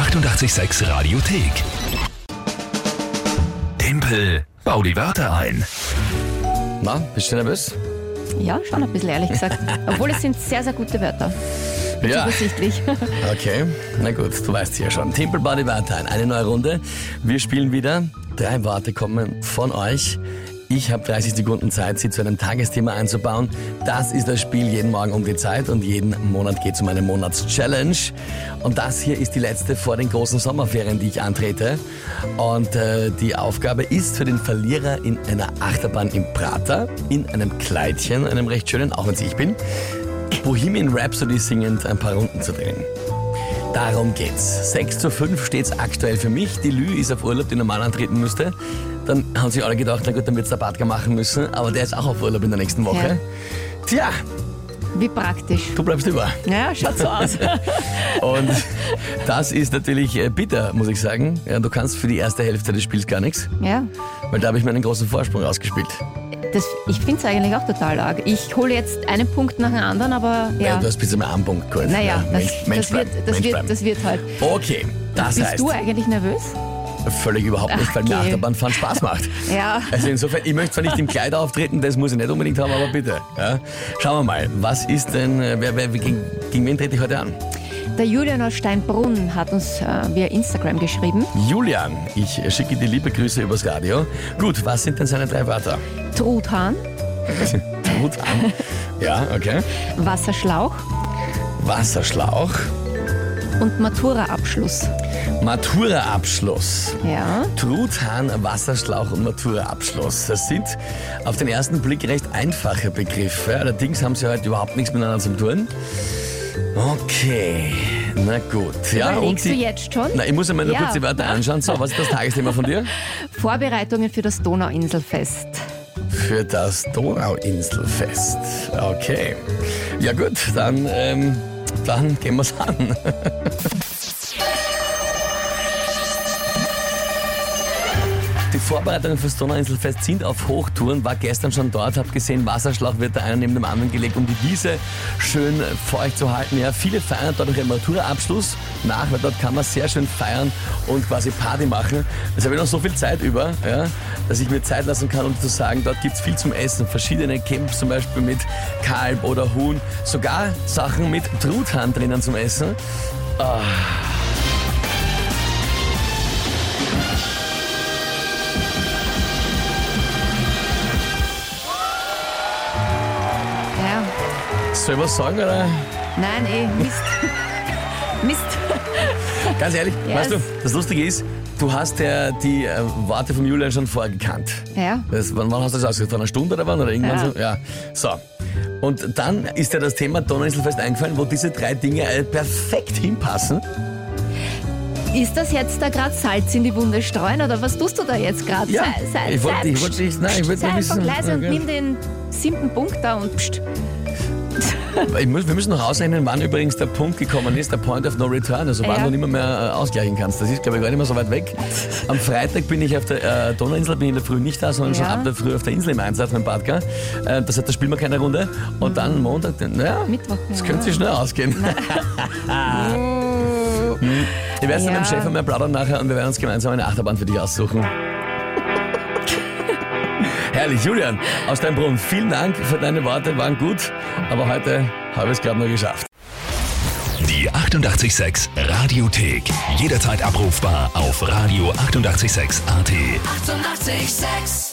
886 Radiothek. Tempel, bau die Wörter ein. Na, bist du nervös? Ja, schon ein bisschen, ehrlich gesagt. Obwohl es sind sehr, sehr gute Wörter. Ja. Zuversichtlich. Okay, na gut, du weißt ja schon. Tempel Body Wörter ein. Eine neue Runde. Wir spielen wieder. Drei Worte kommen von euch. Ich habe 30 Sekunden Zeit, sie zu einem Tagesthema einzubauen. Das ist das Spiel jeden Morgen um die Zeit und jeden Monat geht es um eine Monatschallenge. Und das hier ist die letzte vor den großen Sommerferien, die ich antrete. Und äh, die Aufgabe ist für den Verlierer in einer Achterbahn im Prater, in einem Kleidchen, einem recht schönen, auch wenn es ich bin, Bohemian Rhapsody singend ein paar Runden zu drehen. Darum geht's. 6 zu 5 steht's aktuell für mich. Die Lü ist auf Urlaub, die normal antreten müsste. Dann haben sich alle gedacht, na gut, dann wird's der Badka machen müssen. Aber der ist auch auf Urlaub in der nächsten Woche. Tja, Wie praktisch. du bleibst über. Ja, schaut so aus. Und das ist natürlich äh, bitter, muss ich sagen. Ja, du kannst für die erste Hälfte des Spiels gar nichts, ja. weil da habe ich meinen großen Vorsprung ausgespielt. Das, ich finde es eigentlich auch total arg. Ich hole jetzt einen Punkt nach dem anderen, aber Ja. ja. du hast bis zum einen Punkt geholt. naja, Ja, das, Mensch, Mensch das, wird, bleiben, das, Mensch wird, das wird halt. Okay, das Bist heißt, du eigentlich nervös? völlig überhaupt nicht, weil mir Okay. Achterbahnfahren Spaß macht. Ja. Also insofern, ich möchte zwar nicht im Kleid auftreten, das muss ich nicht unbedingt haben, aber bitte. Ja. Schauen wir mal, was ist denn, äh, wer, wer, gegen, gegen wen trete ich heute an? Der Julian aus Steinbrunn hat uns äh, via Instagram geschrieben. Julian, ich schicke dir liebe Grüße übers Radio. Gut, was sind denn seine drei Wörter? Truthahn, Gut an. Ja, okay. Wasserschlauch Wasserschlauch, und Matura-Abschluss. Matura-Abschluss. Ja. Truthahn, Wasserschlauch und Matura-Abschluss. Das sind auf den ersten Blick recht einfache Begriffe. Allerdings haben sie heute überhaupt nichts miteinander zu tun. Okay, na gut. Ja, Überlegst du die- jetzt schon? Na, ich muss einmal nur Ja. kurz die Wörter anschauen. So, was ist das Tagesthema von dir? Vorbereitungen für das Donauinselfest. Für das Donauinselfest. Okay. Ja gut, dann, ähm, dann gehen wir's an. Die Vorbereitungen fürs Donauinselfest sind auf Hochtouren, war gestern schon dort, hab gesehen, Wasserschlauch wird der eine neben dem anderen gelegt, um die Wiese schön feucht zu halten. Ja, viele feiern dort auch ihren Maturaabschluss nach, weil dort kann man sehr schön feiern und quasi Party machen. Jetzt habe ich noch so viel Zeit über, ja, dass ich mir Zeit lassen kann, um zu sagen, dort gibt's viel zum Essen. Verschiedene Camps zum Beispiel mit Kalb oder Huhn, sogar Sachen mit Truthahn drinnen zum Essen. Ja. Soll ich was sagen oder? Nein, eh, Mist. Mist. Ganz ehrlich, Yes. weißt du, das Lustige ist, du hast ja die äh, Worte vom Julian schon vorher gekannt. Ja. Das, wann, wann hast du das ausgesagt? Vor einer Stunde oder wann? Oder irgendwann Ja. so? Ja. So. Und dann ist dir das Thema Donauinselfest eingefallen, wo diese drei Dinge perfekt hinpassen. Ist das jetzt da gerade Salz in die Wunde streuen oder was tust du da jetzt gerade? Ja, sei, sei, ich wollte- sei, ich wollte nicht- nein, ich wollte sei nur einfach wissen- leise und okay. nimm den siebten Punkt da und pst. Muss, wir müssen noch ausrechnen, wann übrigens der Punkt gekommen ist, der Point of No Return, also wann Ja. du nicht mehr, äh, ausgleichen kannst. Das ist, glaube ich, gar nicht mehr so weit weg. Am Freitag bin ich auf der äh, Donauinsel, bin ich in der Früh nicht da, sondern schon Ja. ab der Früh auf der Insel im Einsatz mit dem Badka. Äh, das heißt, da spielen wir keine Runde. Und dann Montag, naja, Mittwoch, das könnte sich schnell ausgehen. Hm. Ich werde es dann Ja. mit dem Chef einmal plaudern nachher und wir werden uns gemeinsam eine Achterbahn für dich aussuchen. Herrlich, Julian aus deinem Brunnen, vielen Dank für deine Worte, waren gut, aber heute habe ich es gerade nur geschafft. Die 886 Radiothek. Jederzeit abrufbar auf radio886.at. 886! 886